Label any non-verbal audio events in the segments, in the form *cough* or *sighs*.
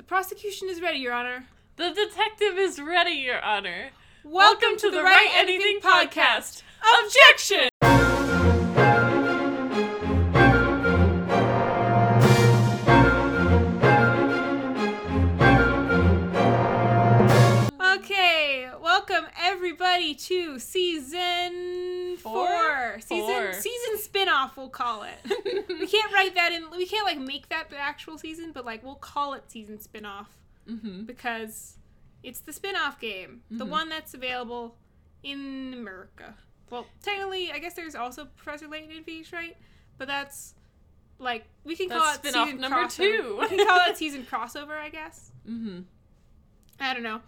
The prosecution is ready, Your Honor. The detective is ready, Your Honor. Welcome, to, the, Wright Anything podcast. Objection! Okay, welcome everybody to season four. Four? Season Four. season spin-off we'll call it. *laughs* we can't write that in we can't like make that the actual season, but like we'll call it season spin-off Mm-hmm. because it's the spin-off game, the Mhm. one that's available in America. Well, technically, I guess there's also Professor Layton and Phoenix, right? But that's like we can call it season number crossover. two. we can call that *laughs* season crossover, I guess. Mm-hmm. I don't know,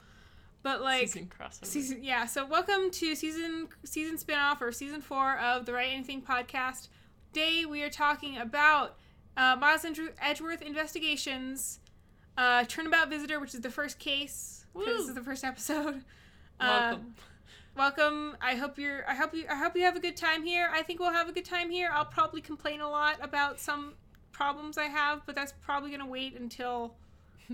but like Season crossover. season yeah. So welcome to season season spin-off or season four of the Wright Anything podcast. Today we are talking about uh, Miles Edge- Edgeworth investigations. Uh, Turnabout Visitor, which is the first case. This is the first episode. Uh, *laughs* Welcome. welcome. I hope you're. I hope you. I hope you have a good time here. I think we'll have a good time here. I'll probably complain a lot about some problems I have, but that's probably gonna wait until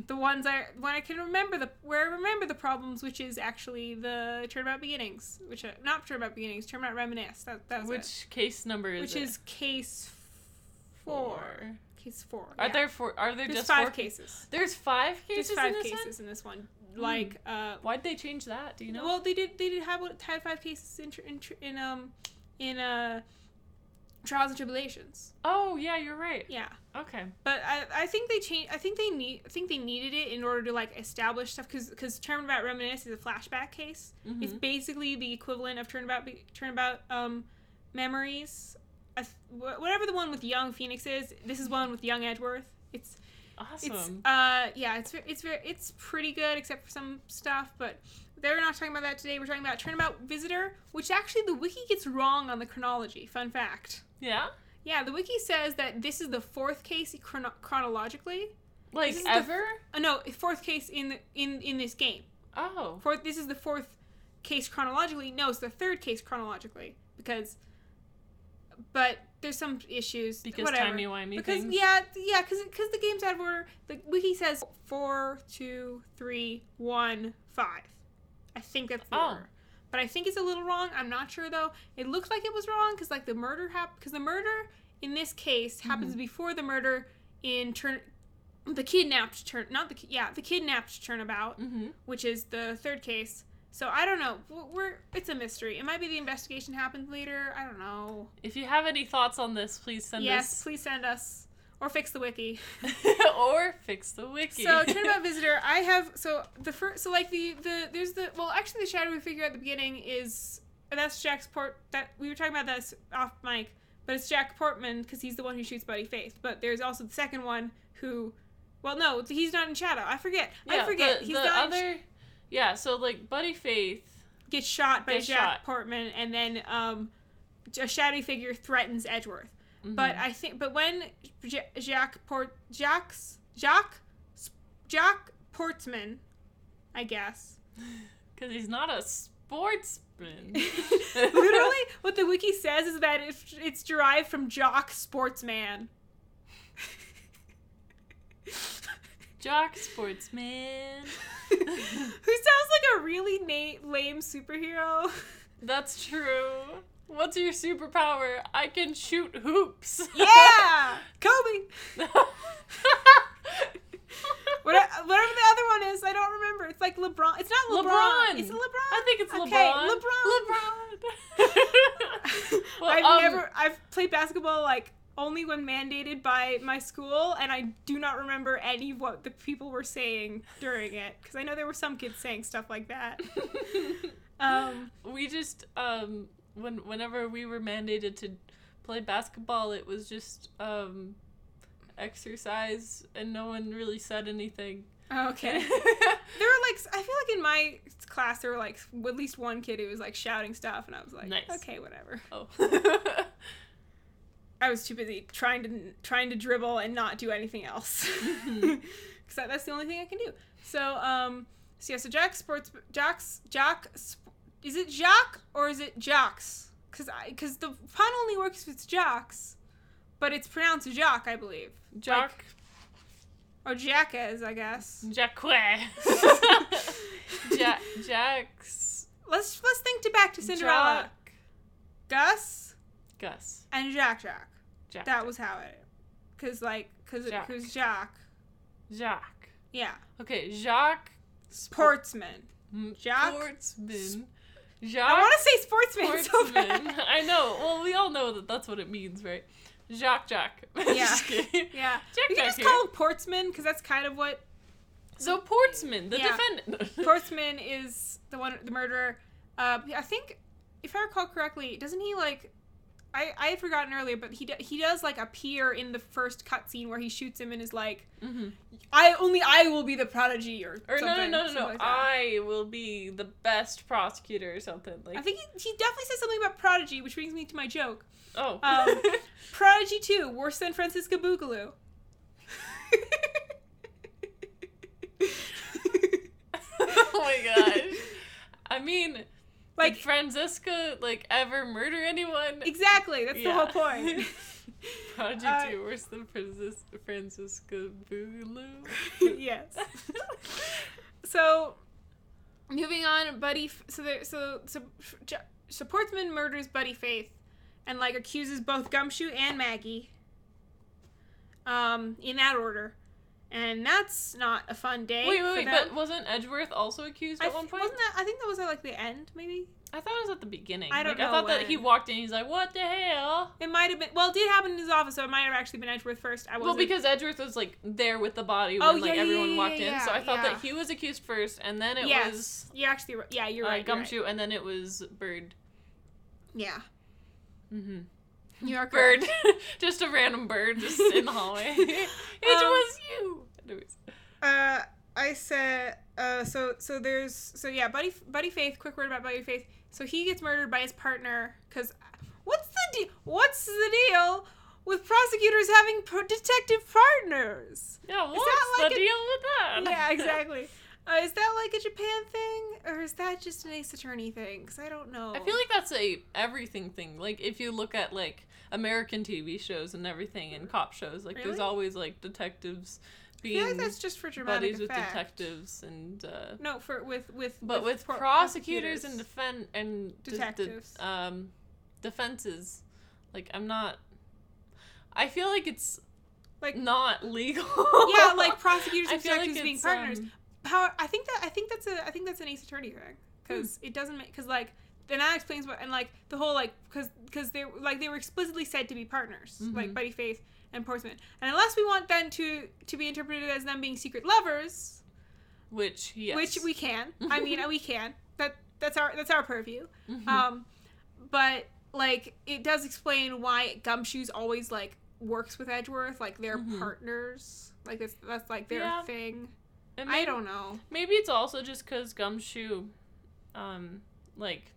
the ones I when I can remember the where I remember the problems, which is actually the Turnabout Beginnings, which uh, not Turnabout Beginnings, Turnabout Reminisce. That that's Which it. case number is Which it? is case four. Case four. Are yeah. there four? Are there There's just five four cases. There's five cases There's five in this cases in this one. Hmm. Like uh. Why'd they change that? Do you know? Well, they did. They did have had five cases in in, in um in uh trials and tribulations. oh yeah, you're right. Yeah, Okay. but I, I think they changed. I think they need. I think they needed it in order to like establish stuff because because Turnabout Reminisce is a flashback case. It's Mhm. basically the equivalent of Turnabout Turnabout um memories. Th- whatever the one with young Phoenix is, this is one with young Edgeworth. It's Awesome. it's uh yeah, it's it's very it's pretty good except for some stuff, but they're not talking about that today. We're talking about Turnabout Visitor, which actually the wiki gets wrong on the chronology. Fun fact. Yeah. Yeah, the wiki says that this is the fourth case chrono- chronologically. Like This is the- ever? Uh, no, fourth case in the, in in this game. Oh. Fourth. This is the fourth case chronologically. No, it's the third case chronologically because. But there's some issues. Because whatever. timey wimey Because things. yeah, yeah, because because the game's out of order. The wiki says four, two, three, one, five. I think that's the Oh. order. But I think it's a little wrong. I'm not sure though. It looked like it was wrong because like the murder happened because the murder in this case happens Mm-hmm. before the murder in turn the kidnapped turn not the yeah the kidnapped turnabout Mm-hmm. which is the third case. So I don't know. We're, it's a mystery. It might be the investigation happened later. I don't know. If you have any thoughts on this, please send us yes, please send us or fix the wiki. *laughs* or fix the wiki. So Turnabout Visitor, I have so the first so like the the there's the well actually the shadowy figure at the beginning is that's Jack's port that we were talking about this off mic, but it's Jack Portman because he's the one who shoots Buddy Faith. But there's also the second one who, well no he's not in Shadow. I forget. I forget. The, he's the not in other. Yeah. So like Buddy Faith. gets shot by Gets Jack shot. Portman, and then um, a shadowy figure threatens Edgeworth. But Mhm. I think, but when J- Jack Port, Jack's Jack, Jack Portsman, I guess. *laughs* Because he's not a sportsman. *laughs* Literally, what the wiki says is that it's, it's derived from jock sportsman. *laughs* Jock sportsman. Who sounds like a really na- lame superhero. That's true. What's your superpower? I can shoot hoops. Yeah, *laughs* Kobe. *laughs* Whatever the other one is, I don't remember. It's like LeBron. It's not LeBron. LeBron. It's LeBron. I think it's Okay, LeBron. Okay, LeBron. LeBron. *laughs* Well, I've um, never. I've played basketball like only when mandated by my school, and I do not remember any of what the people were saying during it because I know there were some kids saying stuff like that. Um, we just um when whenever we were mandated to play basketball, it was just um exercise, and no one really said anything. okay. *laughs* There were like I feel like in my class there were like at least one kid who was like shouting stuff, and I was like, Nice. okay, whatever. oh. *laughs* *laughs* I was too busy trying to trying to dribble and not do anything else because that's the only thing I can do. So um, so yeah, so Jack Sports Jack's Jack is it Jacques or is it Jocks? Because I because the pun only works if it's Jocks, but it's pronounced Jacques, I believe. Jock. or Jacques, I guess. Jacques. *laughs* Jack. Jack's. Let's let's think to back to Cinderella. Jack. Gus Gus. and Jacques Jacques. Jack. That was how it. Cause like, cause it Jacques. was Jacques. Jacques. Yeah. Okay, Jacques. Sportsman. Jacques- Sportsman. I want to say sportsman so Sportsman. bad. *laughs* I know. Well, we all know that that's what it means, right? Jacques Jack. *laughs* Yeah. *laughs* Yeah. Jack you can just here. call him Portsman because that's kind of what So Portsman, the Yeah. defendant. Portsman is the one, the murderer. Uh, I think, if I recall correctly, doesn't he like? I I had forgotten earlier, but he do, he does like appear in the first cutscene where he shoots him and is like, hmm "I only I will be the prodigy" or Or no, no, no, no, no. like. I will be the best prosecutor or something. Like, I think he, he definitely says something about prodigy, which brings me to my joke. oh. Um, *laughs* Prodigy 2, worse than Franziska Boogaloo. *laughs* oh my gosh. I mean, like, did Franziska like ever murder anyone? exactly, that's the whole point. *laughs* Prodigy Uh, 2 worse than Francis- Franziska Boogaloo. *laughs* yes. *laughs* So, moving on, Buddy. So, there, so, so, so Portsman murders Buddy Faith, and like accuses both Gumshoe and Maggie. Um, in that order, and that's not a fun day. Wait, wait, wait, but wasn't Edgeworth also accused I at th- one point? wasn't that? I think that was at like the end, maybe. I thought it was at the beginning. I don't like, I know thought that he walked in, he's like, what the hell? It might have been. Well, it did happen in his office, so it might have actually been Edgeworth first. I Well, wasn't. because Edgeworth was like there with the body when Oh, like yeah, everyone yeah, walked yeah, in, so I thought that he was accused first, and then it yes, was you're actually. Yeah, you're uh, right. you're right. Gumshoe, and then it was Bird. Yeah, Mm-hmm. You are Bird, *laughs* just a random bird just in the hallway. *laughs* it Um, was you. Anyways. Uh, I said. Uh, so so there's so yeah, Buddy Buddy Faith. Quick word about Buddy Faith. So he gets murdered by his partner because what's the deal? What's the deal with prosecutors having pro- detective partners? Yeah, what's that like the a- deal with that? yeah, *laughs* exactly. Uh, is that like a Japan thing, or is that just an Ace Attorney thing? Because I don't know. I feel like that's a everything thing. Like if you look at like American TV shows and everything and cop shows, like there's always like detectives I being feel like that's just for dramatic buddies with detectives and uh No, for with with but with, pro- prosecutors, and defend and de- de- Detectives. um defenses. Like i'm not i feel like it's Like- not legal. Yeah, like *laughs* prosecutors and feel like detectives being partners. um, How I think that I think that's a I think that's an Ace Attorney thing because it doesn't make because like then that explains what and like the whole like because because they like they were explicitly said to be partners like Mhm. Buddy Faith and Portsman and unless we want them to to be interpreted as them being secret lovers which yes which we can I *laughs* mean we can that that's our that's our purview Mhm. um but like it does explain why Gumshoe's always like works with Edgeworth like they're Mhm. partners like that's that's like their Yeah. thing And I don't know maybe it's also just because gumshoe um like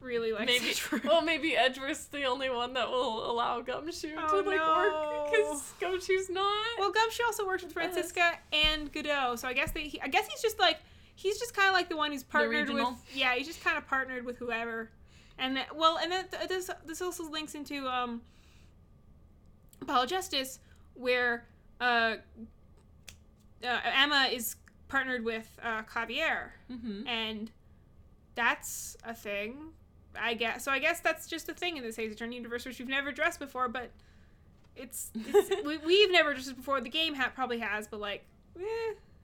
really like maybe *laughs* well maybe edgeworth's the only one that will allow gumshoe Oh, to like no. work because gumshoe's not Well, Gumshoe also works with Yes. And Godot, so I guess they. He, I guess he's just like he's just kind of like the one who's partnered with. Yeah, he's just kind of partnered with whoever, and that, well, and then this this also links into um. Apollo Justice, where uh, uh, Ema is partnered with uh, Klavier, mm-hmm. and that's a thing. I guess so. I guess that's just a thing in this Ace Attorney universe, which we've never addressed before, but it's, it's *laughs* we, we've never addressed it before. The game ha- probably has, but like, eh,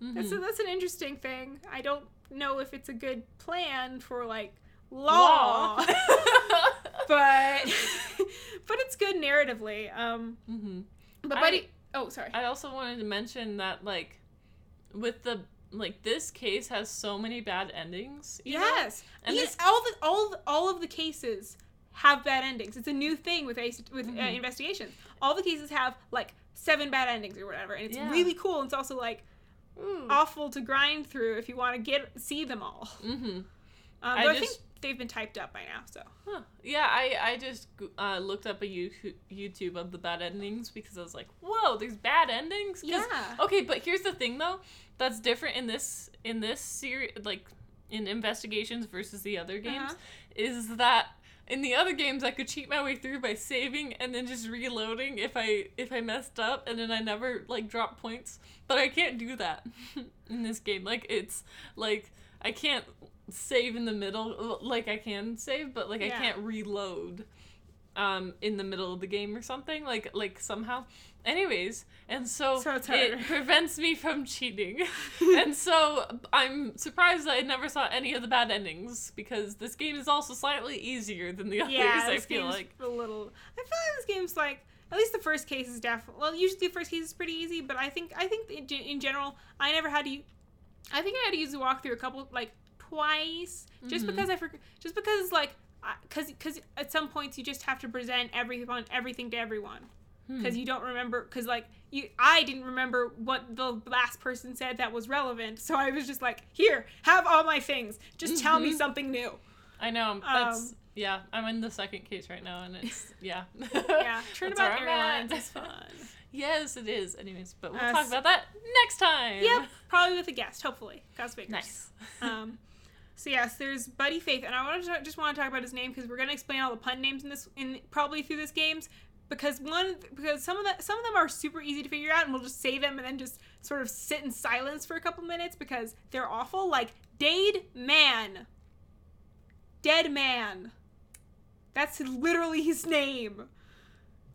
that's a, Mhm. that's an interesting thing. I don't know if it's a good plan for like law, *laughs* but *laughs* but it's good narratively. Um, mm-hmm. but I- Buddy, oh sorry, I also wanted to mention that like with the like this case has so many bad endings. you know? yes, And Yeah, this all the all the, all of the cases have bad endings. It's a new thing with with uh, Mhm. investigations. All the cases have like seven bad endings or whatever, and it's Yeah. really cool. And It's also like Ooh. awful to grind through if you want to get see them all. Mm-hmm. *laughs* Um, I, just- think they've been typed up by now. So Huh. Yeah, I I just uh, looked up a YouTube of the bad endings because I was like, whoa, there's bad endings. yeah, Okay, but here's the thing though, that's different in this in this series, like in investigations versus the other games, Uh-huh. is that in the other games I could cheat my way through by saving and then just reloading if I if I messed up and then I never like drop points. But I can't do that *laughs* in this game. Like it's like I can't save in the middle like I can save, but like I can't reload um in the middle of the game or something like like somehow anyways and so, So it *laughs* prevents me from cheating *laughs* and so i'm surprised i never saw any of the bad endings because this game is also slightly easier than the *laughs* others Yeah, i feel game's like a little. I feel like this game's like at least the first case is definitely. Well, usually the first case is pretty easy, but I think I think in, in general I never had to. I think I had to use the walkthrough a couple like twice, just Mhm. because I forgot. Just because like. Because because at some points you just have to present everyone everything to everyone Hmm. because you don't remember because like you I didn't remember what the last person said that was relevant. So I was just like here have all my things. Just tell me Mhm. something new. I know. That's Um, yeah i'm in the second case right now and it's *laughs* yeah. Yeah *laughs* turnabout airlines is fun. *laughs* Yes it is. Anyways but we'll Uh, talk about that next time. Yep, probably with a guest, hopefully. God's fingers. nice. Um, so yes, there's Buddy Faith, and I want to just want to talk about his name because we're gonna explain all the pun names in this in probably through this games because one because some of the some of them are super easy to figure out, and we'll just say them and then just sort of sit in silence for a couple minutes because they're awful. Like Dade Man, Dead Man. That's literally his name.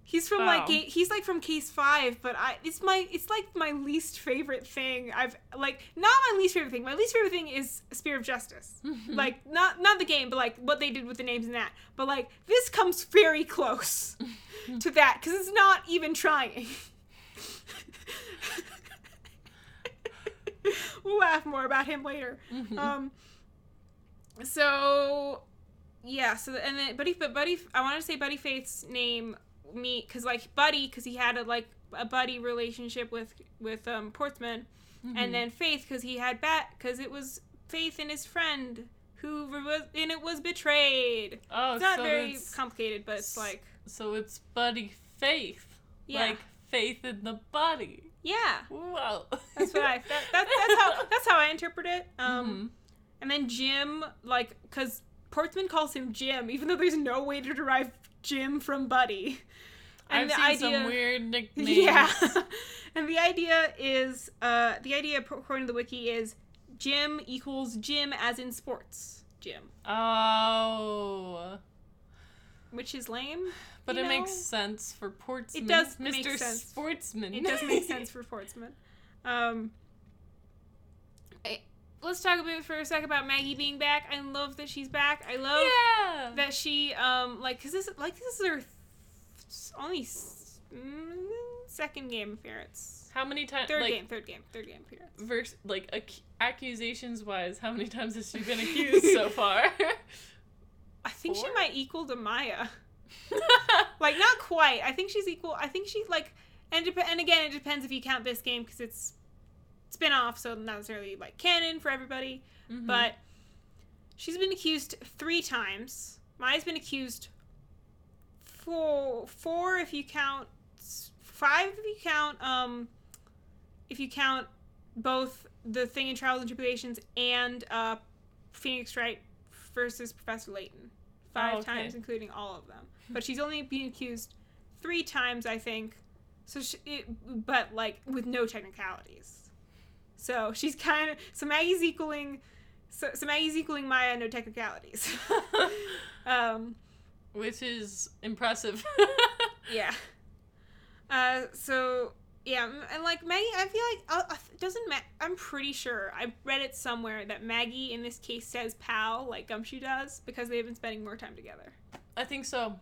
He's from like he's like from Case Five, but I it's my it's like my least favorite thing. I've like not my least favorite thing. My least favorite thing is Spear of Justice. like not not the game, but like what they did with the names and that. But like this comes very close *laughs* to that because it's not even trying. *laughs* we'll laugh more about him later. Mhm. Um. So, yeah. So and then Buddy, but Buddy, I want to say Buddy Faith's name me because like Buddy because he had a like a buddy relationship with with um Portsman, Mhm. and then Faith because he had bat because it was Faith and his friend who was and it was betrayed. oh It's not so very it's, complicated, but it's like so it's buddy faith yeah, like faith in the Buddy. yeah. wow That's what I *laughs* that, that, that's how that's how I interpret it. Um. Mhm. And then Jim, like, because Portsman calls him Jim, even though there's no way to derive Jim from Buddy. I've seen some weird *laughs* nicknames. Yeah. *laughs* and the idea is, uh, the idea according to the wiki is Jim equals Jim as in sports. Jim. Oh. Which is lame. But it makes sense for Portsman. It does Mr. make sense. Sportsman. It does make *laughs* sense for Portsman. Um, I- let's talk a bit for a sec about Maggie being back. I love that she's back. I love Yeah. that she um like because this like this is her th- only s- mm, second game appearance how many times? third like, game third game third game appearance Verse, like ac- accusations wise, how many times has she been *laughs* accused so far? i think she might equal to maya *laughs* like not quite i think she's equal i think she's like and dep- and again it depends if you count this game because it's spin-off so not necessarily like canon for everybody Mhm. but she's been accused three times. Maya's been accused four four if you count five if you count um if you count both the thing in trials and tribulations and uh phoenix wright versus professor layton. Five Oh, okay. times including all of them. But she's only been accused three times i think. So she, it, but like with no technicalities so she's kind of so maggie's equaling so, so maggie's equaling maya no technicalities *laughs* um Which is impressive. *laughs* yeah. Uh, so yeah, and like Maggie, I feel like uh, uh, it doesn't. Ma- I'm pretty sure I read it somewhere that Maggie in this case says "pal" like Gumshoe does because they've been spending more time together. I think so.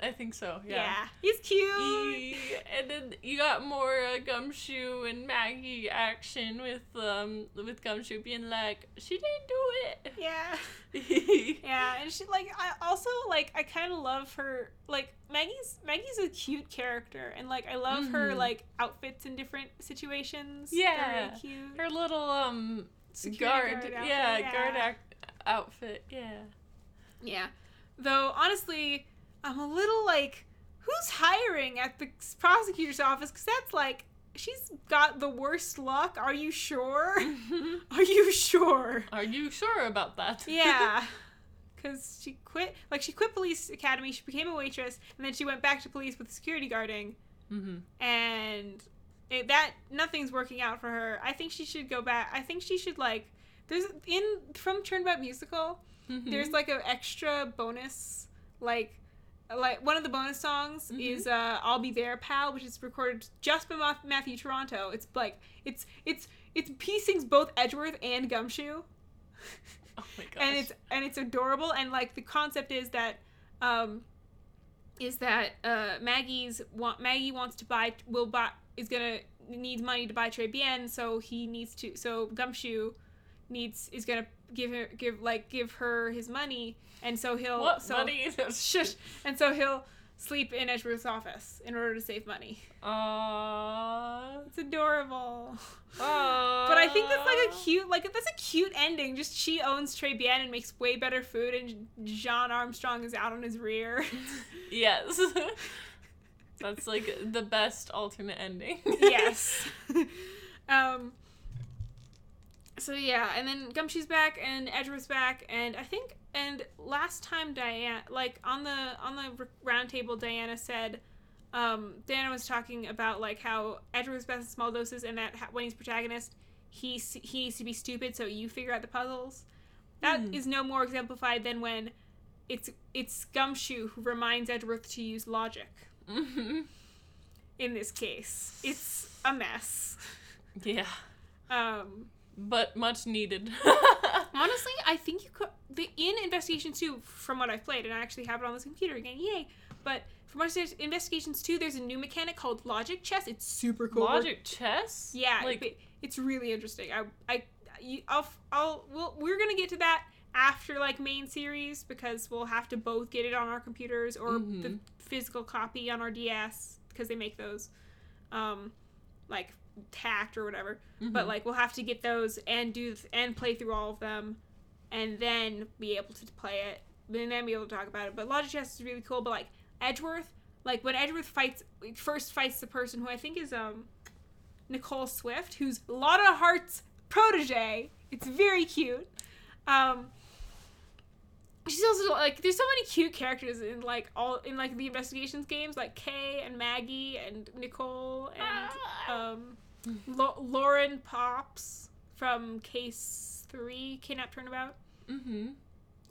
I think so. Yeah. he's cute. And then you got more uh, Gumshoe and Maggie action with um with Gumshoe being like, she didn't do it. yeah, *laughs* yeah, and she like I also like I kind of love her like Maggie's Maggie's a cute character and like I love her Mhm. like outfits in different situations. Yeah. They're really cute. Her little um Security guard, guard outfit, yeah, yeah. guard ac- outfit, yeah. Yeah. Though honestly, I'm a little like, who's hiring at the prosecutor's office? Because that's like, she's got the worst luck. Are you sure? *laughs* Are you sure? Are you sure about that? Yeah. *laughs* because she quit. Like she quit police academy. She became a waitress, and then she went back to police with security guarding, Mm-hmm. and it, that nothing's working out for her. I think she should go back. I think she should like. There's in from Turnabout musical. Mm-hmm. There's like an extra bonus, like, like one of the bonus songs Mhm. is uh, "I'll Be There, Pal," which is recorded just by Ma- Matthew Toronto. It's like it's it's it's he sings both Edgeworth and Gumshoe, oh my *laughs* gosh. and it's and it's adorable. And like the concept is that, um, is that uh, Maggie's want Maggie wants to buy will buy is gonna needs money to buy Trés Bien, so he needs to so Gumshoe needs is gonna give her give like give her his money, and so he'll what so money? *laughs* shush, and so he'll sleep in Edgeworth's office in order to save money. Aww. It's adorable. Aww. But I think that's like a cute, like that's a cute ending. Just she owns Trés Bien and makes way better food, and John Armstrong is out on his rear. *laughs* Yes. *laughs* That's like the best alternate ending. yes. um. So yeah, and then Gumshoe's back and Edgeworth's back, and I think and last time Diana, like on the on the roundtable, Diana said, um, Diana was talking about like how Edgeworth's best in small doses, and that when he's protagonist, he he needs to be stupid, so you figure out the puzzles. That is Hmm. no more exemplified than when it's it's Gumshoe who reminds Edgeworth to use logic. hmm In this case, it's a mess. Yeah. Um, But much needed. *laughs* honestly, I think you could the in Investigations 2, from what I've played, and I actually have it on this computer again, yay! But from what it says, Investigations 2, there's a new mechanic called Logic Chess. It's super cool. Logic chess? Yeah, Like, but it's really interesting. I, I, you, I'll, I'll, we'll, we're gonna get to that after like main series because we'll have to both get it on our computers or the Mhm. physical copy on our DS because they make those, um, like tact or whatever. But mhm. like we'll have to get those and do th- and play through all of them, and then be able to play it, and then be able to talk about it. But Logic Chess is really cool. But like Edgeworth, like when Edgeworth fights first fights the person who I think is um Nicole Swift, who's Lotta Hart's protege. It's very cute. Um, she's also like there's so many cute characters in like all in like the investigations games, like Kay and Maggie and Nicole and Ah. um, Lo- Lauren Paups from Case Three, Kidnap Turnabout. Mm-hmm.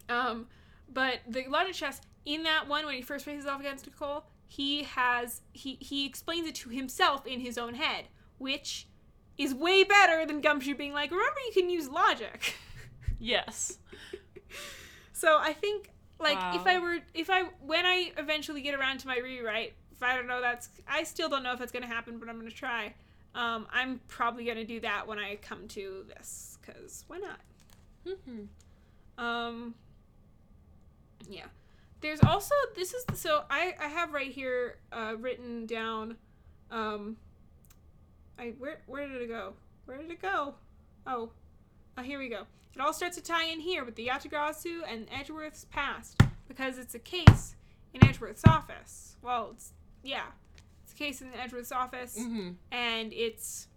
Um, but the Logic Chess in that one when he first faces off against Nicole, he has he he explains it to himself in his own head, which is way better than Gumshoe being like, "Remember, you can use logic." *laughs* Yes. so I think like if I were if I when I eventually get around to my rewrite, if I don't know that's I still don't know if that's gonna happen, but I'm gonna try. Um, I'm probably gonna do that when I come to this, cause why not? Mm-hmm. Um. Yeah. There's also this is so I I have right here uh, written down. Um. I where where did it go? Where did it go? Oh, oh here we go. It all starts to tie in here with the Yatagarasu and Edgeworth's past because it's a case in Edgeworth's office. Well, it's yeah, case in Edgeworth's office Mm-hmm. and it's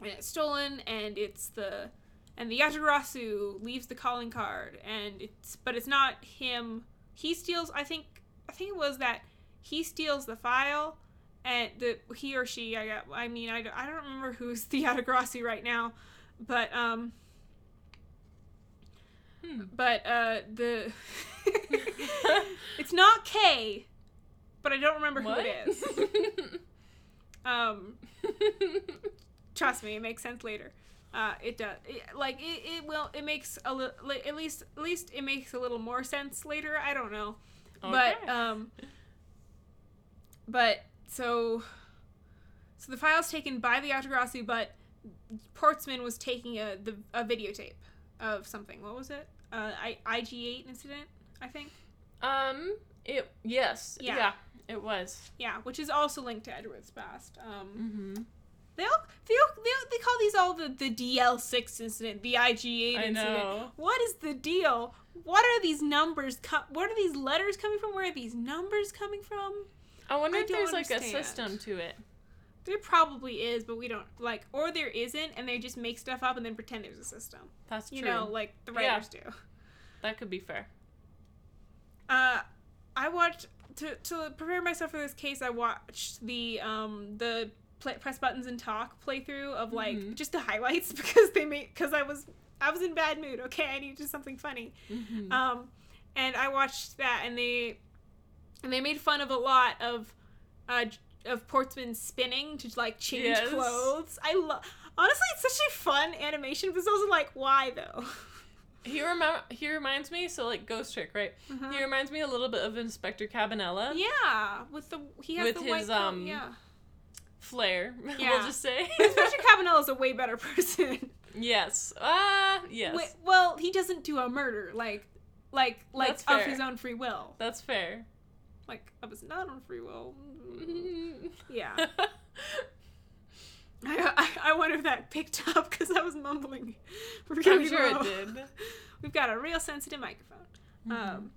and it's stolen and it's the and the Yatagarasu leaves the calling card and it's but it's not him he steals I think I think it was that he steals the file and the he or she I got I mean I, don't- I don't remember who's the Yatagarasu right now but um Hmm. but uh the *laughs* *laughs* it's not K but I don't remember who it is *laughs* um *laughs* trust me it makes sense later uh it does it, like it, it will it makes a little at least at least it makes a little more sense later i don't know but um but so so the file's taken by the Yatagarasu, but portsman was taking a the a videotape of something what was it uh I, ig8 incident i think um. It. Yes. Yeah. Yeah. It was. yeah which is also linked to edward's past um Mm-hmm. They all they all, they, all, they call these all the, the DL6 incident, the IG8 I incident. know. What is the deal? What are these numbers? Co- what are these letters coming from? Where are these numbers coming from? I wonder I if there's like a system to it. There probably is, but we don't like, or there isn't, and they just make stuff up and then pretend there's a system. That's true. You know, like the Yeah. writers do. That could be fair. Uh, I watched to to prepare myself for this case. I watched the um the play, press buttons and talk playthrough of like Mhm. just the highlights *laughs* because they made because I was I was in bad mood. Okay, I needed something funny. Mhm. Um, and I watched that, and they and they made fun of a lot of uh of Portsman spinning to like change Yes. clothes. I love. Honestly, it's such a fun animation, but it's also like, why though? *laughs* He remember he reminds me so like Ghost Trick, right? Uh-huh. He reminds me a little bit of Inspector Cabanela. Yeah, with the he has With the his, white um, yeah. Flair. *laughs* Yeah. we'll just say. Inspector *laughs* Cabanela is a way better person. yes. Ah, yes. Wait, well, he doesn't do a murder like like like That's of fair. his own free will. That's fair. Like of his not own free will. *laughs* Yeah. I, I, I wonder if that picked *laughs* up because I was mumbling. *laughs* I'm sure it did. *laughs* We've got a real sensitive microphone. Mhm. Um,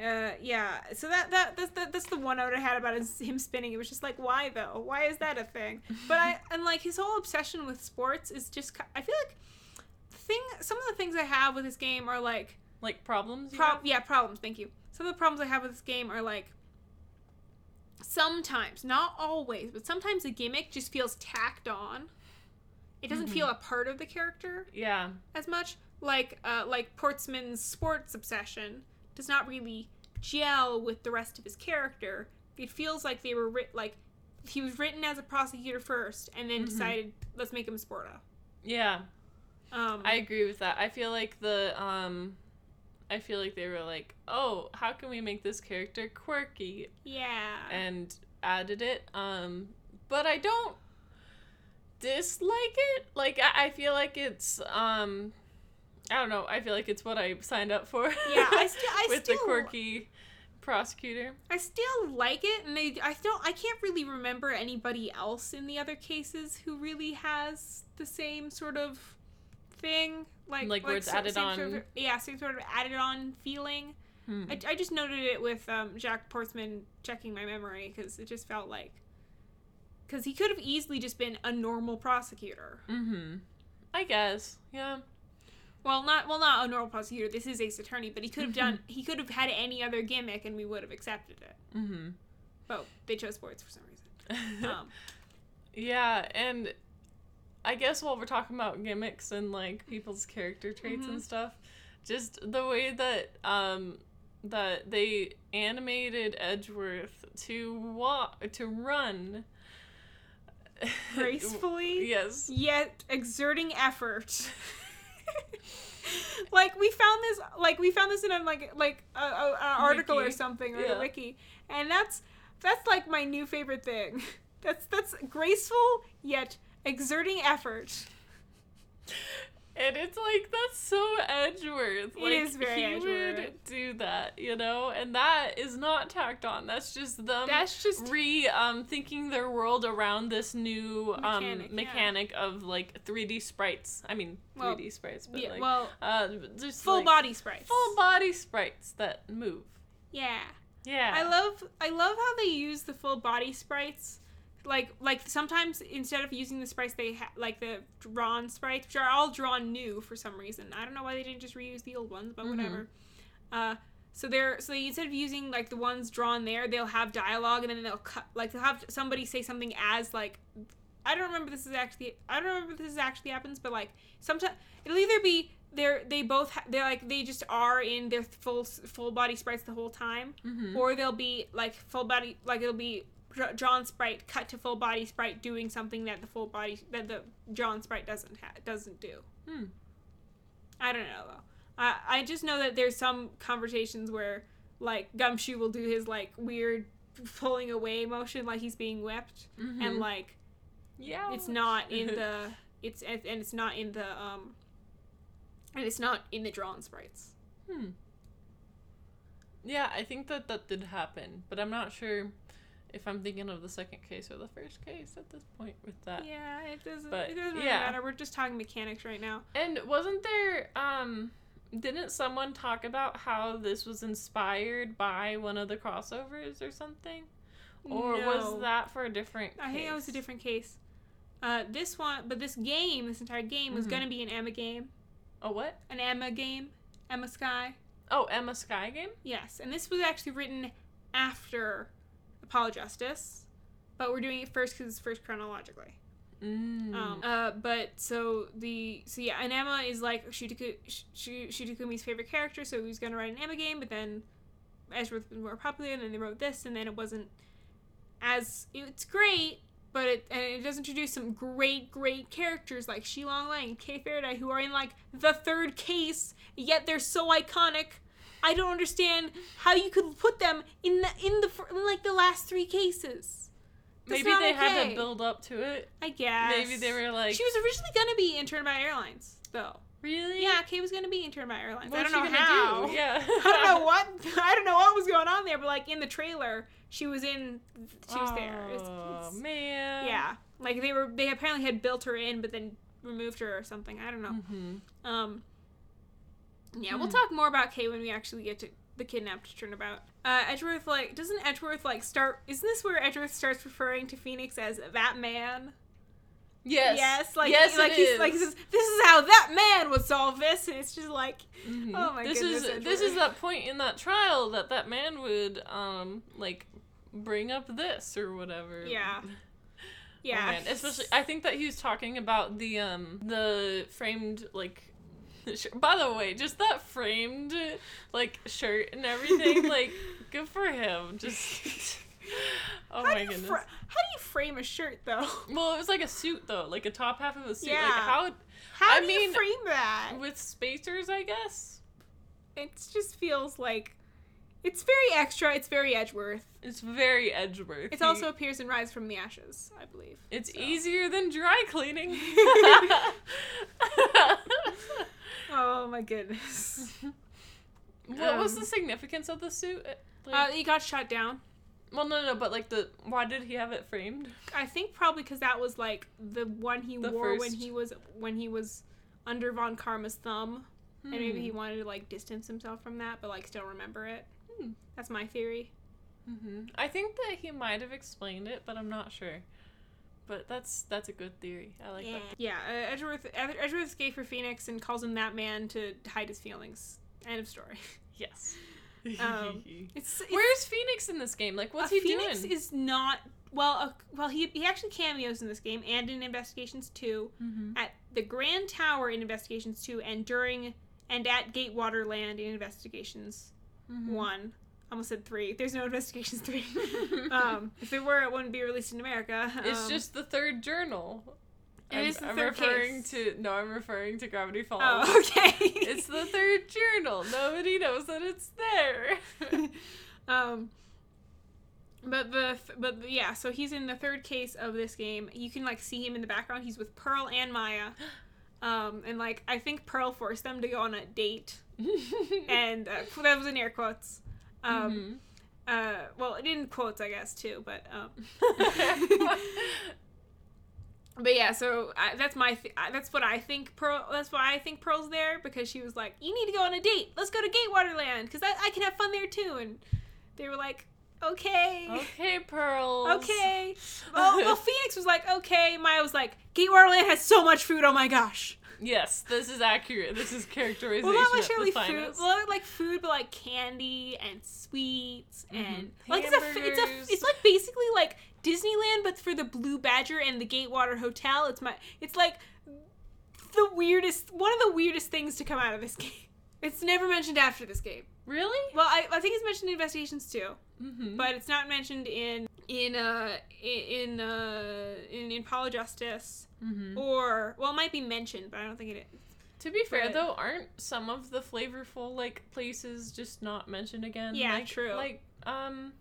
uh, yeah. So that that that's the, that's the one note I had about his, him spinning. It was just like, why though? Why is that a thing? But I and like his whole obsession with sports is just. I feel like thing. Some of the things I have with this game are like. like problems. you Pro- yeah, problems. Thank you. Some of the problems I have with this game are like. Sometimes, not always, but sometimes a gimmick just feels tacked on. It doesn't Mhm. feel a part of the character Yeah. as much. Like uh, like Portsman's sports obsession does not really gel with the rest of his character. It feels like they were writ- like he was written as a prosecutor first, and then Mhm. decided let's make him a sporta. Yeah. Um, I agree with that. I feel like the um I feel like they were like, "Oh, how can we make this character quirky?" yeah. and added it. Um but I don't dislike it. Like I, I feel like it's um I don't know. I feel like it's what I signed up for. Yeah, I *laughs* still- I with still- the quirky prosecutor. I still like it, and they I don't I can't really remember anybody else in the other cases who really has the same sort of thing. Like Like where it's so- added same Sort on. of, yeah, same sort of added on feeling. Hmm. I, I just noted it with um, Jack Portsman checking my memory because it just felt like because he could have easily just been a normal prosecutor. Mm-hmm. I guess. Yeah. Well, not well, not a normal prosecutor. This is Ace Attorney, but he could have Mm-hmm. done. He could have had any other gimmick, and we would have accepted it. Mm-hmm. But they chose sports for some reason. *laughs* Um, yeah, and I guess while we're talking about gimmicks and like people's character traits Mhm. and stuff, just the way that um that they animated Edgeworth to walk to run *laughs* gracefully, yes. yet exerting effort. *laughs* like we found this, like we found this in a like like a, a, article or something or Yeah. a wiki, and that's that's like my new favorite thing. *laughs* That's that's graceful yet exerting effort. And it's like that's so Edgeworth. It Like is very he Edgeworth. would do that, you know, and that is not tacked on. That's just them That's just re um thinking their world around this new Mechanic, um yeah. mechanic of like 3D sprites. I mean 3D sprites, but yeah, like well, uh just full like, body sprites. full body sprites that move. Yeah. Yeah. I love I love how they use the full body sprites. Like like sometimes instead of using the sprites they ha- like the drawn sprites, which are all drawn new for some reason. I don't know why they didn't just reuse the old ones, but Mhm. whatever. Uh, so they're so they, instead of using like the ones drawn there, they'll have dialogue and then they'll cut like they'll have somebody say something as like I don't remember this is actually I don't remember if this is actually happens, but like sometimes it'll either be they're they both ha- they're like they just are in their full full body sprites the whole time Mhm. or they'll be like full body like it'll be dr- drawn sprite cut to full body sprite doing something that the full body that the drawn sprite doesn't ha- doesn't do Hmm. i don't know though I i just know that there's some conversations where like gumshoe will do his like weird pulling away motion like he's being whipped Mhm. and like yeah. it's not in *laughs* the it's and and it's not in the um and it's not in the drawn sprites Hmm. Yeah, I think that that did happen, but I'm not sure if I'm thinking of the second case or the first case at this point with that. yeah it doesn't but, it doesn't really yeah. matter we're just talking mechanics right now And wasn't there um didn't someone talk about how this was inspired by one of the crossovers or something? Or No. was that for a different I think that was a different case. Uh, this one, but this game, this entire game, was Mhm. gonna be an Ema game, A what? an Ema game, Ema Skye. Oh, Ema Skye game. Yes, and this was actually written after Apollo Justice, but we're doing it first because it's first chronologically. Mm. Um, uh, but so the so yeah, and Ema is like Shutaku, Sh- favorite character, so he was gonna write an Ema game, but then was more popular, and then they wrote this, and then it wasn't as it's great, but it and it does introduce some great great characters like Shi-Long Lang, Kay Faraday, who are in like the third case, yet they're so iconic. I don't understand how you could put them in the in the in like the last three cases. That's Maybe they had to build up to it. I guess. Maybe they were like, She was originally gonna be interned by airlines, though. really? Yeah, Kay was gonna be interned by airlines. What's I don't know how. do? *laughs* Yeah. *laughs* I don't know what. I don't know what was going on there, but like in the trailer, she was in. She was there. Oh man. yeah, like they were. They apparently had built her in, but then removed her or something. I don't know. hmm Um. Yeah, we'll Hmm. talk more about Kay when we actually get to the kidnapped turnabout. Uh, Edgeworth like doesn't Edgeworth like start? Isn't this where Edgeworth starts referring to Phoenix as that man? Yes. Yes, like yes, like he's is. like he says, this is how that man would solve this, and it's just like Mhm. Oh my this goodness, is this is that point in that trial that that man would um like bring up this or whatever. Yeah. *laughs* Oh, yeah, man. Especially, I think that he was talking about the um the framed like. By the way, just that framed like shirt and everything, *laughs* like good for him. Just *laughs* oh how my do you goodness. fra- how do you frame a shirt though? *laughs* well, it was like a suit though, like a top half of a suit. Yeah. Like how How I do mean, you frame that? with spacers, I guess. It just feels like it's very extra. It's very Edgeworth. It's very Edgeworth. It also appears in Rise from the Ashes, I believe. It's so. easier than dry cleaning. Oh my goodness. *laughs* what was Um, the significance of the suit? Uh, he got shot down. well, no, no, but like the why did he have it framed? I think probably because that was like the one he The wore when he was when he was under Von Karma's thumb, and maybe Hmm. he wanted to like distance himself from that, but like still remember it. Hmm. That's my theory. hmm I think that he might have explained it, but I'm not sure. But that's that's a good theory. I like yeah, that. yeah. Uh, Edgeworth Ed- Edgeworth's gay for Phoenix and calls him that man to hide his feelings. End of story. *laughs* Yes. *laughs* Um, *laughs* It's, it's Where's Phoenix in this game? Like, what's uh, he Phoenix doing? is not well. Uh, well, he he actually cameos in this game and in Investigations Two mm-hmm. at the Grand Tower in Investigations Two and during and at Gatewater Land in Investigations Mm-hmm. One. Almost said three. There's no Investigations *laughs* Three. um, if there were, it wouldn't be released in America. It's Um, just the third journal. It I'm, is the I'm third referring case. to no, I'm referring to Gravity Falls. Oh, *laughs* okay. it's the third journal. Nobody knows that it's there. *laughs* um but the but the- yeah so he's in the third case of this game you can like see him in the background he's with pearl and maya *gasps* um and like i think pearl forced them to go on a date and uh, that was in air quotes um uh well it in quotes i guess too but um. *laughs* *laughs* But yeah so I, that's my th- that's what i think pearl that's why i think pearl's there because she was like you need to go on a date. Let's go to Gatewaterland because I, I can have fun there too and they were like okay. Okay, Pearl, okay. Well, well *laughs* phoenix was like okay. Maya was like "Gatewaterland has so much food. Oh my gosh Yes, this is accurate. This is characterization well not necessarily food well like food but like candy and sweets and Mhm. like it's a, it's a it's like basically like disneyland but for the blue badger and the gatewater hotel it's my it's like the weirdest one of the weirdest things to come out of this *laughs* game it's never mentioned after this game Really? well i, I think it's mentioned in investigations too Mm-hmm. but it's not mentioned in in uh in uh in, in Apollo Justice mm-hmm. or well it might be mentioned but I don't think it is. To be fair But- though, aren't some of the flavorful like places just not mentioned again? Yeah, like, true. Like um,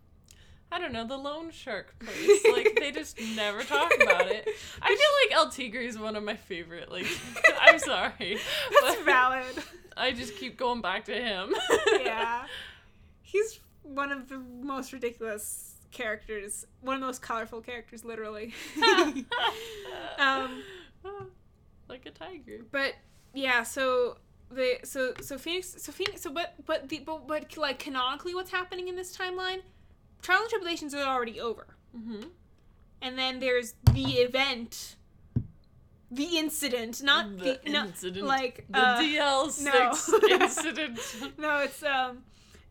I don't know the loan Shark place. *laughs* like they just never talk about it. I feel like El Tigre is one of my favorite. Like *laughs* I'm sorry, *laughs* That's but valid. I just keep going back to him. yeah. *laughs* He's one of the most ridiculous characters, one of the most colorful characters literally. *laughs* um like a tiger. but yeah, so the so so Phoenix so Phoenix so but but the but, but like canonically what's happening in this timeline? Trials and Tribulations are already over. Mm-hmm. and then there's the event the incident, not the, The no, incident. like The uh, DL6 no. *laughs* incident. no, it's um,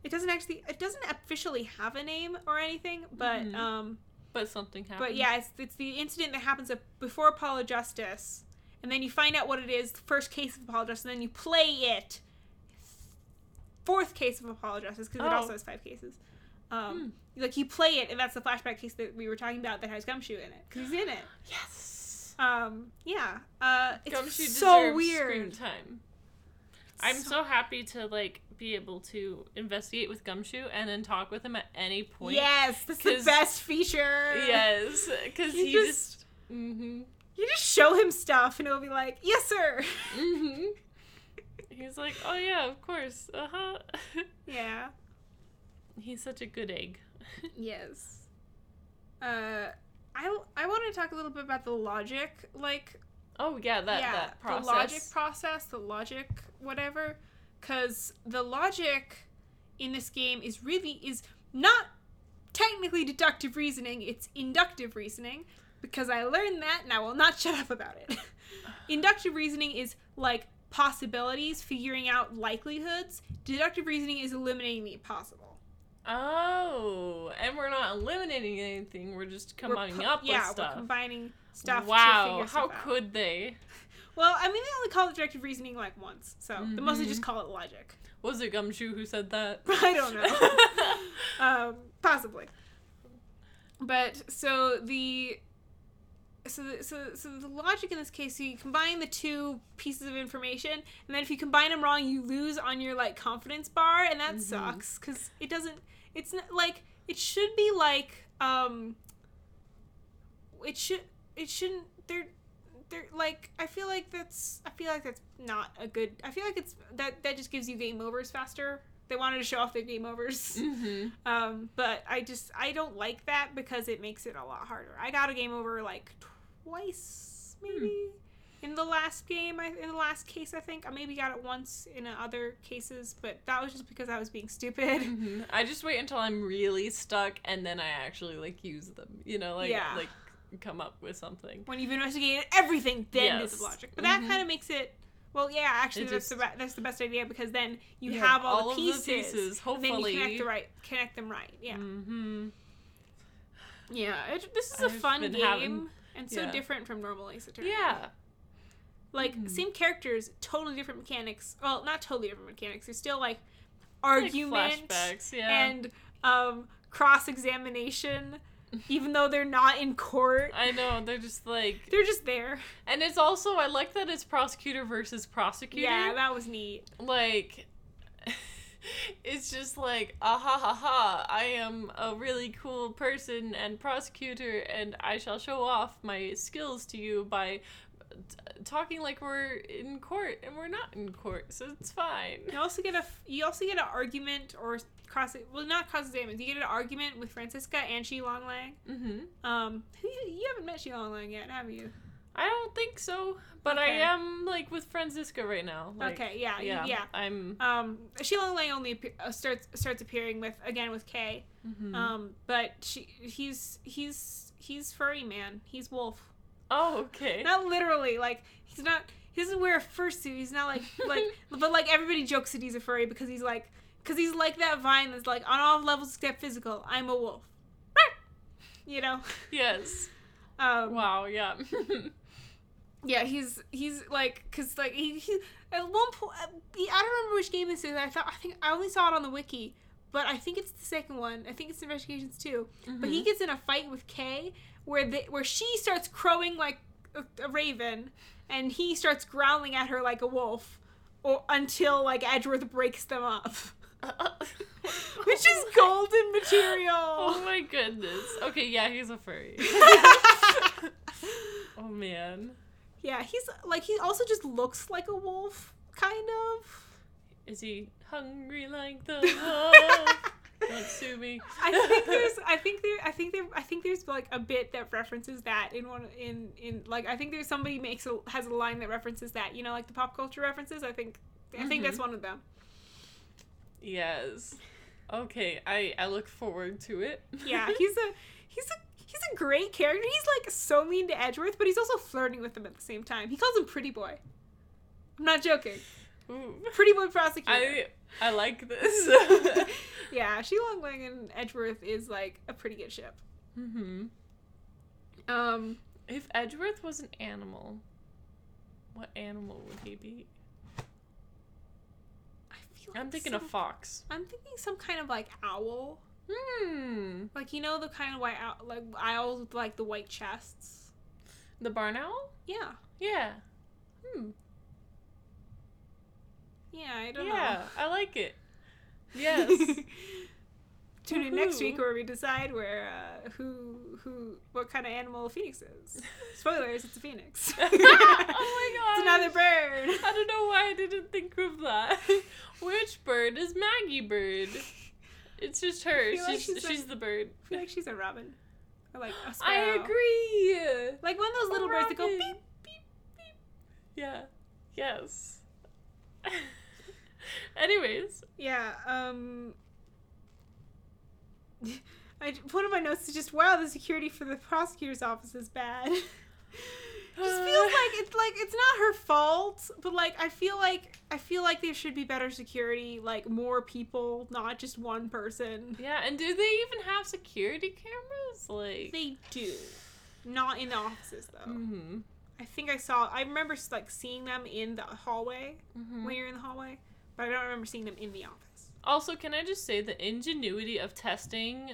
it doesn't actually, it doesn't officially have a name or anything, but Mhm. um, But something happened. but yeah, it's it's the incident that happens before Apollo Justice, and then you find out what it is, the first case of Apollo Justice, and then you play it. Fourth case of Apollo Justice because it Oh. also has five cases. Um, like you play it, and that's the flashback case that we were talking about that has Gumshoe in it because he's in it. *gasps* Yes. Um, yeah, uh, it's Gumshoe so weird. screen time. I'm so happy to like be able to investigate with Gumshoe and then talk with him at any point. Yes, that's the best feature. Yes, *laughs* because You he just- just. hmm You just show him stuff, and he'll be like, "Yes, sir." Mm hmm *laughs* He's like, oh yeah, of course. Uh huh. *laughs* yeah. He's such a good egg. Yes. Uh, I I want to talk a little bit about the logic, like Oh yeah, that yeah, that process. the logic process, the logic whatever, because the logic in this game is really is not technically deductive reasoning; it's inductive reasoning. Because I learned that, and I will not *laughs* shut up about it. *sighs* inductive reasoning is like possibilities, figuring out likelihoods. Deductive reasoning is eliminating the impossible. Oh, and we're not eliminating anything. We're just We're combining pu- up yeah, with stuff. we're combining stuff. to wow, how stuff could they? Well, I mean, they only call it deductive reasoning like once, so they mostly just call it logic. Was it Gumshoe who said that? *laughs* I don't know. *laughs* um, possibly. But so the so the, so so the logic in this case, so you combine the two pieces of information, and then if you combine them wrong, you lose on your like confidence bar, and that Mhm. sucks because it doesn't. It's not like it should be like um. It should. It shouldn't. They're. They're like. I feel like that's. I feel like that's not a good. I feel like it's that that just gives you game overs faster. They wanted to show off their game overs. mm-hmm. *laughs* Um, but I just I don't like that because it makes it a lot harder. I got a game over like twice maybe in the last game. I in the last case I think I maybe got it once in other cases, but that was just because I was being stupid. *laughs* hmm I just wait until I'm really stuck and then I actually like use them. You know, like Yeah. like come up with something. when you've investigated everything, then Yes. it's logic. But that Mhm. kind of makes it. Well, yeah, actually, It that's the just- be- that's the best idea because then you, You have, have all, the of the pieces, pieces, and then you connect hopefully. the right connect them right. Yeah, Mm-hmm. yeah. It, this is a I've fun game having- and so yeah. different from normal Ace Attorney. Yeah. Like Mhm. same characters, totally different mechanics. Well, not totally different mechanics. There's still like Like argument flashbacks, yeah. and um, cross examination, *laughs* even though they're not in court. I know, they're just like They're just there. and it's also I like that it's prosecutor versus prosecutor. Yeah, that was neat. like *laughs* it's just like ah ha ha ha i am a really cool person and prosecutor and i shall show off my skills to you by t- talking like we're in court and we're not in court so it's fine You also get a you also get an argument or cross well not cross examination. You get an argument with Franziska and Shi Long Lang. mm-hmm. Um, you, you haven't met Shi Long Lang yet, have you? i don't think so but Okay. i am like with franziska right now like, okay, yeah, yeah yeah. i'm Um, Long Lang only uh, starts starts appearing with again with Kay. mhm. Um, but she he's he's he's furry man. He's wolf. Oh okay Not literally. Like he's not. He doesn't wear a fursuit. He's not like like. *laughs* but like everybody jokes that he's a furry because he's like because he's like that vine that's like on all levels except physical. I'm a wolf. *laughs* You know. yes Um, wow yeah *laughs* Yeah, he's he's like because like he, he at one point I don't remember which game this is. I thought I think I only saw it on the wiki, but I think it's the second one. I think it's Investigations too. But he Mhm. gets in a fight with Kay where the, where she starts crowing like a, a raven, and he starts growling at her like a wolf, or until like Edgeworth breaks them up, *laughs* which is oh golden material. Oh my goodness. Okay, yeah, he's a furry. *laughs* oh man. yeah, he's like he also just looks like a wolf, kind of. Is he hungry like the wolf? *laughs* Don't sue me. *laughs* I think there's I *laughs* think there I think there I think there's like a bit that references that in one in in like I think there's somebody makes a has a line that references that you know like the pop culture references I think I think that's Mhm. one of them Yes. Okay, I I look forward to it. yeah *laughs* he's a he's a he's a great character. He's like so mean to Edgeworth, but he's also flirting with him at the same time. He calls him pretty boy. I'm not joking. Ooh. Pretty boy prosecutor. I I like this. *laughs* yeah, *laughs* Shi Long Lang and Edgeworth is like a pretty good ship. hmm Um, If Edgeworth was an animal, what animal would he be? I feel like I'm thinking some, of fox. I'm thinking some kind of like owl. Hmm. Like you know the kind of white owl, like owls with like the white chests. The barn owl? Yeah, Yeah. Hmm. Yeah. I don't know. Yeah, I like it. *laughs* Yes. *laughs* Tune in next week where we decide where uh, who who what kind of animal a phoenix is. *laughs* Spoilers: it's a phoenix. oh my god! It's another bird. I don't know why I didn't think of that. Which bird is Maggey Byrde? It's just her. feel like She's, she's she's a- the bird. I feel like she's a robin. Or like a I sparrow. I agree. Like one of those little birds that go Robin. beep beep beep. Yeah. Yes. *laughs* Anyways, Yeah, um *laughs* I one of my notes is just wow, the security for the prosecutor's office is bad. *laughs* just feels like it's like it's not her fault, but like I feel like I feel like there should be better security, like more people, not just one person. yeah. And do they even have security cameras? Like, They do. Not in the offices though. hmm I think I saw I remember like seeing them in the hallway hmm when you're in the hallway, but I don't remember seeing them in the office. Also, can I just say the ingenuity of testing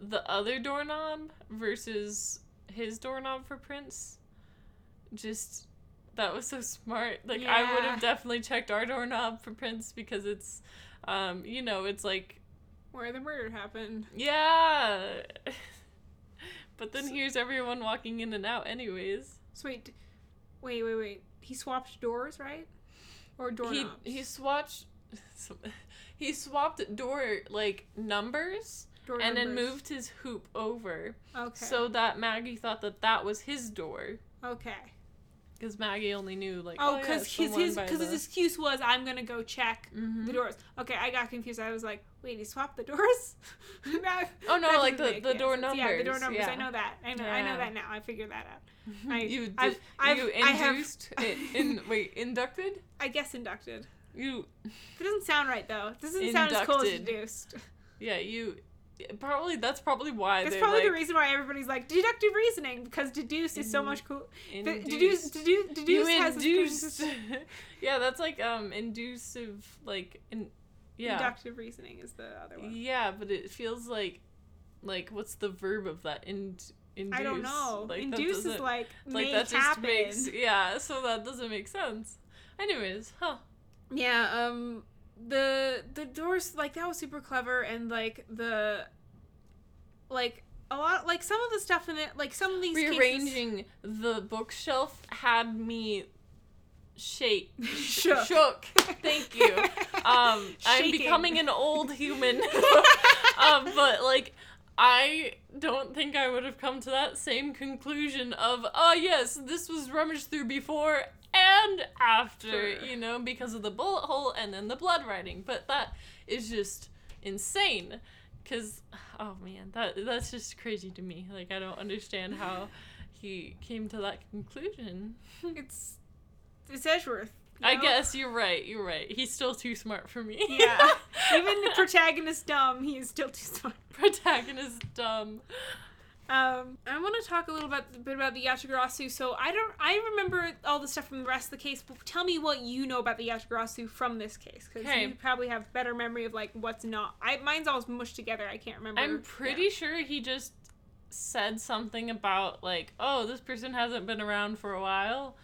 the other doorknob versus his doorknob for prints? Just that was so smart. Like I would have definitely checked our doorknob for prints because it's um, you know, it's like Where the murder happened. yeah. *laughs* but then here's everyone walking in and out anyways. So wait, wait, wait, wait. He swapped doors, right? Or He doorknobs? he swatched *laughs* he swapped door like numbers Door and then moved his hoop over Okay. so that Maggey thought that that was his door okay. because Maggey only knew like Oh, because it's the his his because the- his excuse was I'm gonna go check Mhm. the doors. Okay, I got confused. I was like, wait, he swapped the doors? *laughs* That- Oh, no, like the- the door sense. Yeah, the door numbers, numbers. yeah. I know that. I know. I know that now. I figured that out. *laughs* I- you did, I've- I've- you I have- induced *laughs* in, in wait inducted I guess inducted. you It doesn't sound right though. It doesn't sound as cool as Inducted. deduced. yeah you probably that's probably why That's probably like the reason why everybody's like deductive reasoning because deduced is so much cool. Induced. deduce, deduce, you deduce has induced yeah that's like um inducive like in yeah Inductive reasoning is the other one. Yeah, but it feels like, like what's the verb of that? Ind, induce. I don't know. Like, Induce is like, like make that just happen. makes yeah. So that doesn't make sense. Anyways, huh? Yeah. Um. The the doors like that was super clever and like the, like a lot like some of the stuff in it like some of these cases- Rearranging the bookshelf had me shake Shook. shook. Thank you. *laughs* Um, I'm becoming an old human. *laughs* um, but like. I don't think I would have come to that same conclusion of, oh yes, this was rummaged through before and after, Sure. you know, because of the bullet hole and then the blood writing. But that is just insane. Cause, oh man, that that's just crazy to me. Like I don't understand how he came to that conclusion. it's it's Edgeworth. you I guess you're right. You're right. He's still too smart for me. Yeah. *laughs* Even the protagonist dumb, he is still too smart. protagonist dumb. Um, I want to talk a little bit, bit about the Yatagarasu. So I don't, I remember all the stuff from the rest of the case, but tell me what you know about the Yatagarasu from this case, because Okay. you probably have better memory of like what's not. I mine's all mushed together. I can't remember. I'm pretty sure he just said something about like, oh, this person hasn't been around for a while.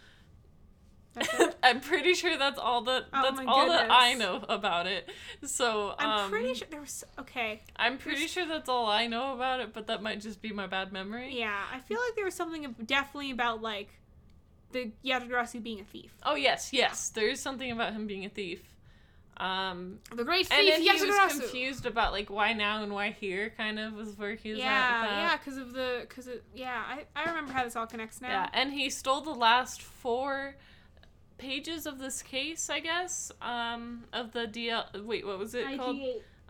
Yeah. *laughs* I'm pretty sure that's all that Oh that's all that I know about it. So I'm um, pretty sure there was okay. I'm pretty there's- sure that's all I know about it, but that might just be my bad memory. Yeah, I feel like there was something definitely about like the Yatagarasu being a thief. Oh yes, yes. There is something about him being a thief. Um, The great thief and then he was confused about like why now and why here. Kind of was where he was at. Yeah, yeah, because of the, because yeah, I I remember how this all connects now. Yeah, and he stole the last four pages of this case, I guess. Um, of the DL. Wait, what was it called?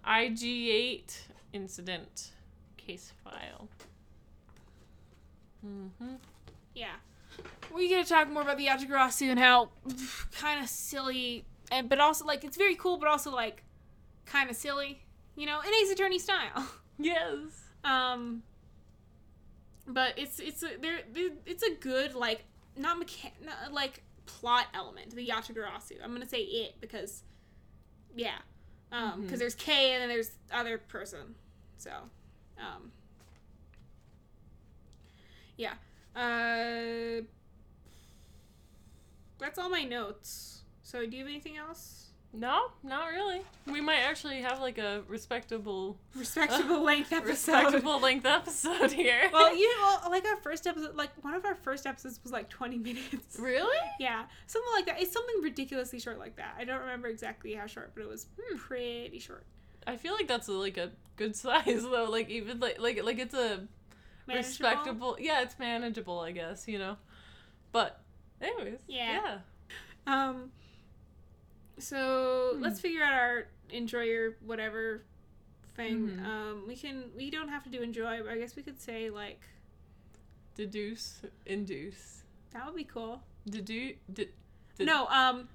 KG-8 incident case file. Mm-hmm. Yeah. We're gonna talk more about the Yatagarasu and how kind of silly, and but also like it's very cool, but also like kind of silly, you know, in Ace Attorney style. *laughs* Yes. Um, but it's it's a there it's a good like not mechan not, like plot element the Yatagarasu. I'm gonna say it because yeah, um, because Mhm. there's Kay and then there's other person, so um, yeah. Uh, that's all my notes. So do you have anything else? No, not really. We might actually have like a respectable, Respectable length episode. respectable length episode here. Well, *laughs* you know, like our first episode, like one of our first episodes was like 20 minutes. really? Yeah, something like that. It's something ridiculously short like that. I don't remember exactly how short, but it was pretty short. I feel like that's like a good *laughs* size though. Like even like like like it's a Manageable. respectable. Yeah, it's manageable, I guess. You know. But, anyways. Yeah. Um. So Hmm. let's figure out our enjoy your whatever thing. Mhm. Um, we can. We don't have to do enjoy, but I guess we could say like Deduce, induce, that would be cool. deduce. De- de- no. Um.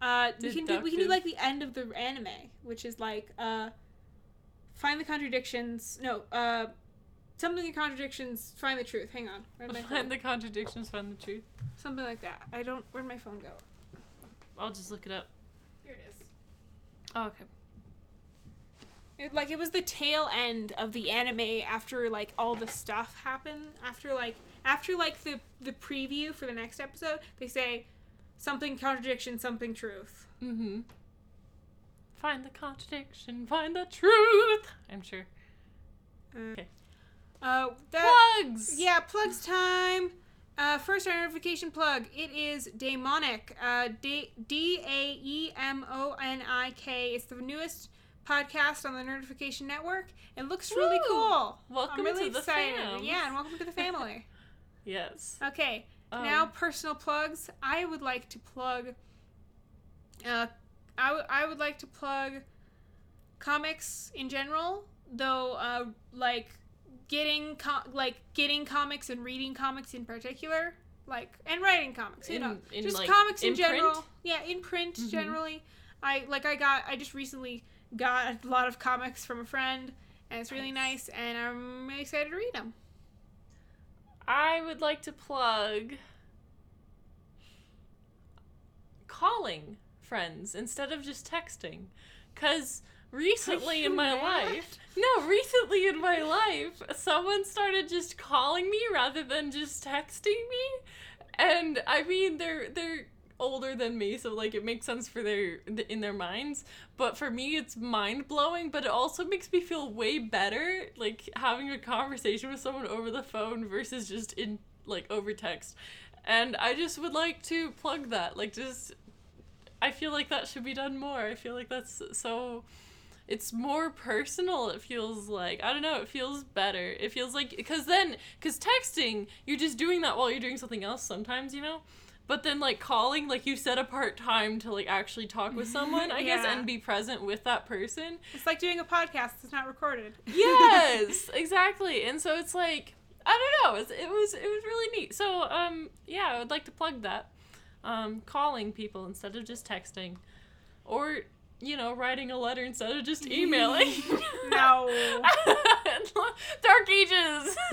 Uh, we can do we can do like the end of the anime, which is like uh, find the contradictions. No. Uh, something in contradictions. Find the truth. Hang on. Where'd my *laughs* phone? Find the contradictions, find the truth. Something like that. I don't. Where'd my phone go? I'll just look it up. Here it is. Oh, okay. It, like it was the tail end of the anime after like all the stuff happened. After like after like the the preview for the next episode, they say something contradiction, something truth. Mm-hmm. Find the contradiction, find the truth. I'm sure. Uh, Okay. Uh, that, Plugs. Yeah, plugs time. Uh, first, our notification plug. It is Daemonik. Uh, D A E M O N I K. It's the newest podcast on the Notification Network. It looks really Woo! cool. Welcome I'm really to the excited. fam. Yeah, and welcome to the family. *laughs* Yes. okay, Um, now personal plugs. I would like to plug. Uh, I would would like to plug comics in general, though. Uh, like getting co- like getting comics and reading comics in particular, like and writing comics. You In- know, in, just like, comics in, in general. print? Yeah, in print Mhm. generally. I like I got I just recently got a lot of comics from a friend, and it's really Nice. nice, and I'm really excited to read them. I would like to plug calling friends instead of just texting. Because recently in my mad? life, no, recently in my life, someone started just calling me rather than just texting me. And I mean, they're, they're, older than me so like it makes sense for their in their minds but for me it's mind blowing but it also makes me feel way better like having a conversation with someone over the phone versus just in like over text and i just would like to plug that like just i feel like that should be done more i feel like that's so it's more personal it feels like. I don't know it feels better. It feels like because then because texting you're just doing that while you're doing something else sometimes you know? But then like calling like you set apart time to like actually talk with someone i guess and be present with that person. It's like doing a podcast that's not recorded. *laughs* yes exactly. And so it's like i don't know it's, it was it was really neat. So um yeah i would like to plug that. Um calling people instead of just texting. Or you know writing a letter instead of just *laughs* emailing No. *laughs* dark ages *laughs*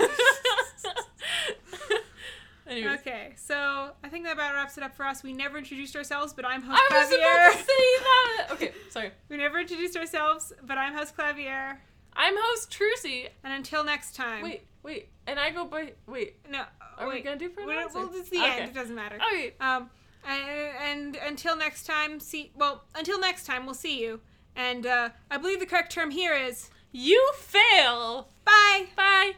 Anyways. Okay, so I think that about wraps it up for us. We never introduced ourselves, but I'm host I was Klavier. about to say that. Okay, sorry. We never introduced ourselves, but I'm host Klavier. I'm host Trucy. And until next time. Wait, wait, and I go by. Wait, No. are we gonna do pronouns? well, it's the Okay. end. It doesn't matter. Okay. Um, and, and until next time, see. Well, until next time, we'll see you. And uh, I believe the correct term here is You fail. bye. Bye.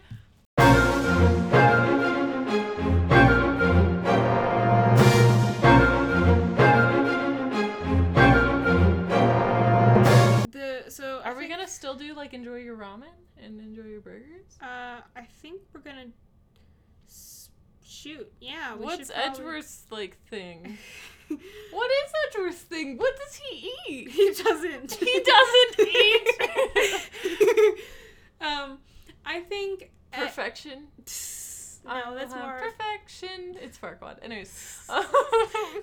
So Are we gonna still do like enjoy your ramen and enjoy your burgers? Uh, I think we're gonna shoot. Yeah. What's probably- Edgeworth's like thing? *laughs* What is Edgeworth's thing? What does he eat? he doesn't. He doesn't *laughs* eat. *laughs* um, I think. uh, Perfection. No, that's have more- perfection. It's Farquaad. Anyways.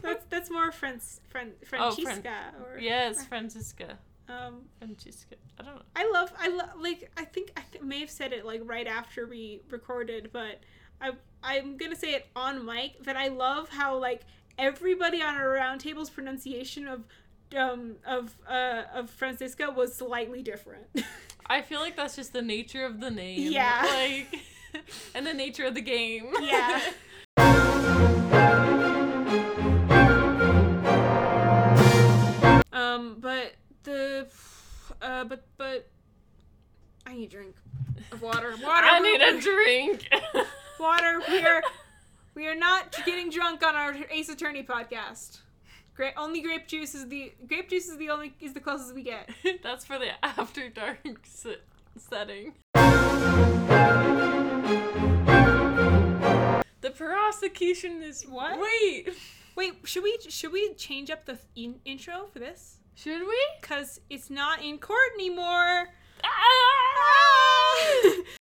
That's that's more Fran- Fran- Oh, Fran- Franziska or yes, Franziska. um Franziska. I don't know. I love I love like I think I th- may have said it like right after we recorded, but I I'm gonna say it on mic that I love how like everybody on our roundtable's pronunciation of um of uh of Franziska was slightly different. *laughs* I feel like that's just the nature of the name. Yeah. *laughs* Like, *laughs* and the nature of the game. Yeah. um, but the uh but but I need a drink of water. Water. I need a drink. Water. We are *laughs* we are not getting drunk on our Ace Attorney podcast. Great. Only grape juice is the grape juice is the only is the closest we get. *laughs* that's for the after dark se- setting. The prosecution is What? Wait, Wait, should we should we change up the in- intro for this? should we? Cause it's not in court anymore. Ah! *laughs*